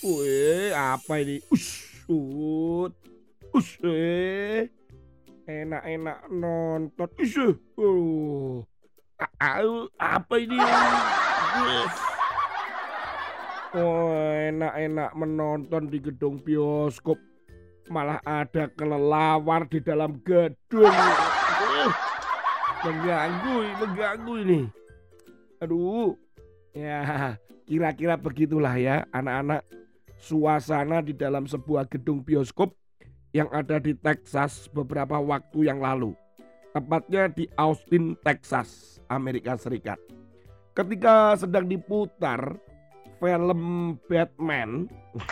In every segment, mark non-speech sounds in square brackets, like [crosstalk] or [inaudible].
Wih, apa ini? Usut. Us, eh. Enak-enak nonton. Us, uh. apa ini? Oh, enak-enak menonton di gedung bioskop. Malah ada kelelawar di dalam gedung. Uh, mengganggu, mengganggu ini. Aduh. Ya, kira-kira begitulah ya anak-anak suasana di dalam sebuah gedung bioskop yang ada di Texas beberapa waktu yang lalu. Tepatnya di Austin, Texas, Amerika Serikat. Ketika sedang diputar film Batman,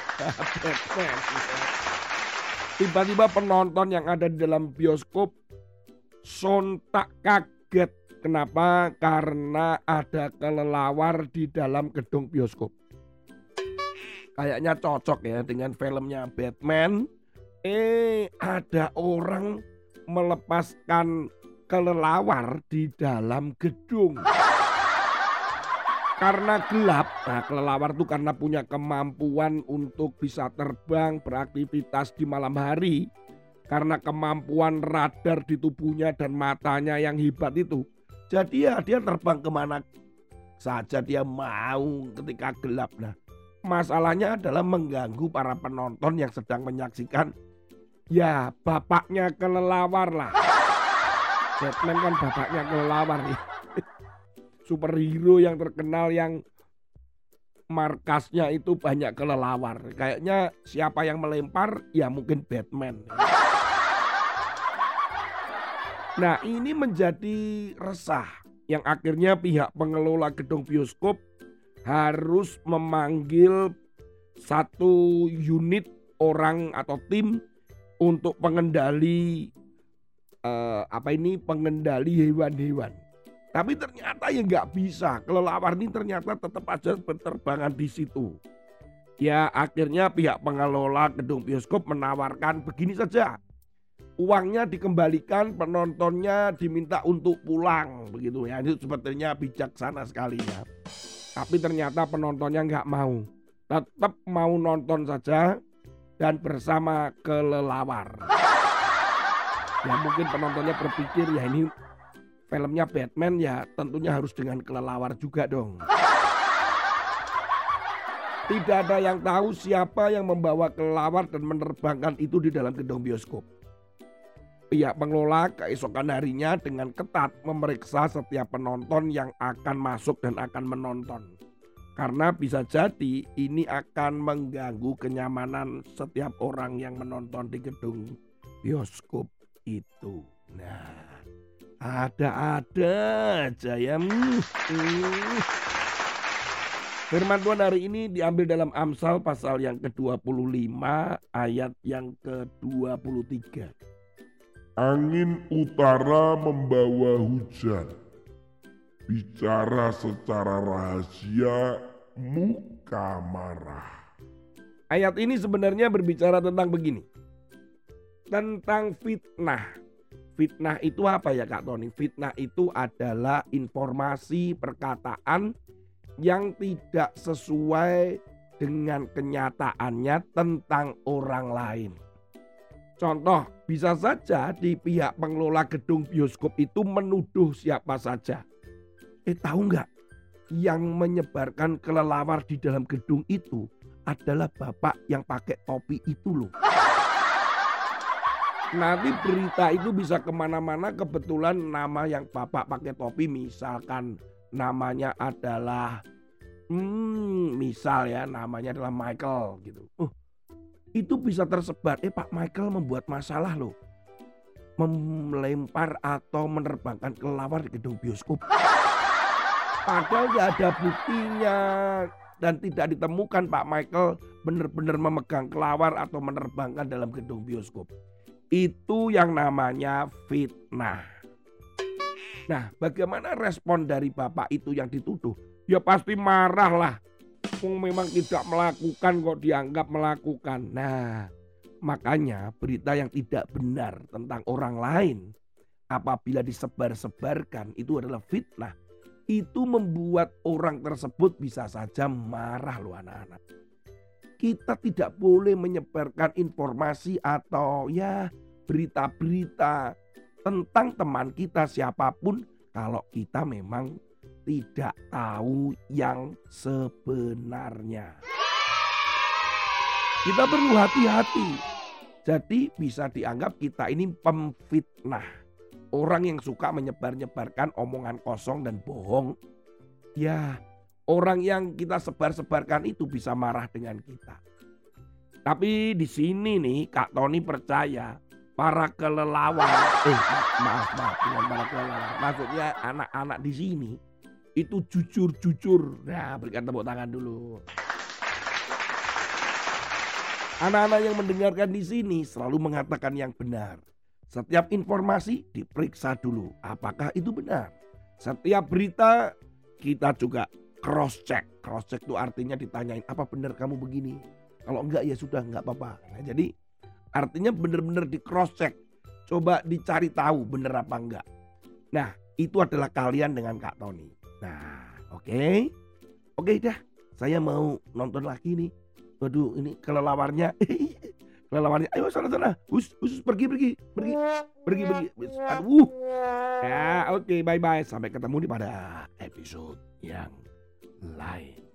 [laughs] Batman tiba-tiba penonton yang ada di dalam bioskop sontak kaget. Kenapa? Karena ada kelelawar di dalam gedung bioskop kayaknya cocok ya dengan filmnya Batman. Eh, ada orang melepaskan kelelawar di dalam gedung. Karena gelap, nah kelelawar itu karena punya kemampuan untuk bisa terbang, beraktivitas di malam hari. Karena kemampuan radar di tubuhnya dan matanya yang hebat itu. Jadi ya dia terbang ke mana saja dia mau ketika gelap. Nah Masalahnya adalah mengganggu para penonton yang sedang menyaksikan. Ya, bapaknya kelelawar lah. Batman kan bapaknya kelelawar nih. [laughs] Superhero yang terkenal yang markasnya itu banyak kelelawar. Kayaknya siapa yang melempar ya mungkin Batman. Nah ini menjadi resah yang akhirnya pihak pengelola gedung bioskop harus memanggil satu unit orang atau tim untuk pengendali uh, apa ini pengendali hewan-hewan. Tapi ternyata ya nggak bisa. Kelelawar ini ternyata tetap aja berterbangan di situ. Ya akhirnya pihak pengelola gedung bioskop menawarkan begini saja. Uangnya dikembalikan, penontonnya diminta untuk pulang begitu ya. Itu sepertinya bijaksana sekali ya. Tapi ternyata penontonnya nggak mau. Tetap mau nonton saja dan bersama kelelawar. Ya mungkin penontonnya berpikir ya ini filmnya Batman ya tentunya harus dengan kelelawar juga dong. Tidak ada yang tahu siapa yang membawa kelelawar dan menerbangkan itu di dalam gedung bioskop. Pihak pengelola keesokan harinya dengan ketat memeriksa setiap penonton yang akan masuk dan akan menonton. Karena bisa jadi ini akan mengganggu kenyamanan setiap orang yang menonton di gedung bioskop itu. Nah, ada-ada aja ya. Hmm. Firman Tuhan hari ini diambil dalam Amsal pasal yang ke-25 ayat yang ke-23. Angin utara membawa hujan. Bicara secara rahasia, muka marah. Ayat ini sebenarnya berbicara tentang begini. Tentang fitnah. Fitnah itu apa ya Kak Tony? Fitnah itu adalah informasi perkataan yang tidak sesuai dengan kenyataannya tentang orang lain. Contoh, bisa saja di pihak pengelola gedung bioskop itu menuduh siapa saja. Eh tahu nggak? Yang menyebarkan kelelawar di dalam gedung itu adalah bapak yang pakai topi itu loh. Nanti berita itu bisa ke mana-mana kebetulan nama yang bapak pakai topi misalkan namanya adalah hmm, misal ya namanya adalah Michael gitu. Uh, itu bisa tersebar. Eh Pak Michael membuat masalah loh. Melempar atau menerbangkan kelelawar di gedung bioskop. Padahal nggak ada buktinya dan tidak ditemukan Pak Michael benar-benar memegang kelawar atau menerbangkan dalam gedung bioskop. Itu yang namanya fitnah. Nah, bagaimana respon dari bapak itu yang dituduh? Ya pasti marah lah memang tidak melakukan kok dianggap melakukan. Nah, makanya berita yang tidak benar tentang orang lain apabila disebar-sebarkan itu adalah fitnah. Itu membuat orang tersebut bisa saja marah loh anak-anak. kita tidak boleh menyebarkan informasi atau ya berita-berita tentang teman kita siapa pun kalau kita memang tidak tahu yang sebenarnya. Kita perlu hati-hati. Jadi bisa dianggap kita ini pemfitnah. Orang yang suka menyebar-nyebarkan omongan kosong dan bohong. Ya orang yang kita sebar-sebarkan itu bisa marah dengan kita. Tapi di sini nih Kak Tony percaya para kelelawar, eh maaf maaf bukan para kelelawar, maksudnya anak-anak di sini itu jujur-jujur. Nah, berikan tepuk tangan dulu. Anak-anak yang mendengarkan di sini selalu mengatakan yang benar. Setiap informasi diperiksa dulu apakah itu benar. Setiap berita kita juga cross check. Cross check itu artinya ditanyain apa benar kamu begini. Kalau enggak ya sudah enggak apa-apa. Nah, jadi Artinya benar-benar di cross check. Coba dicari tahu benar apa enggak. Nah, itu adalah kalian dengan Kak Tony. Oke. Okay. Oke okay, dah, saya mau nonton lagi nih. Waduh, ini kelelawarnya. [laughs] kelelawarnya. Ayo sana sana. Us, us pergi pergi pergi pergi pergi. Aduh. Ya, oke, okay, bye bye. Sampai ketemu di pada episode yang lain.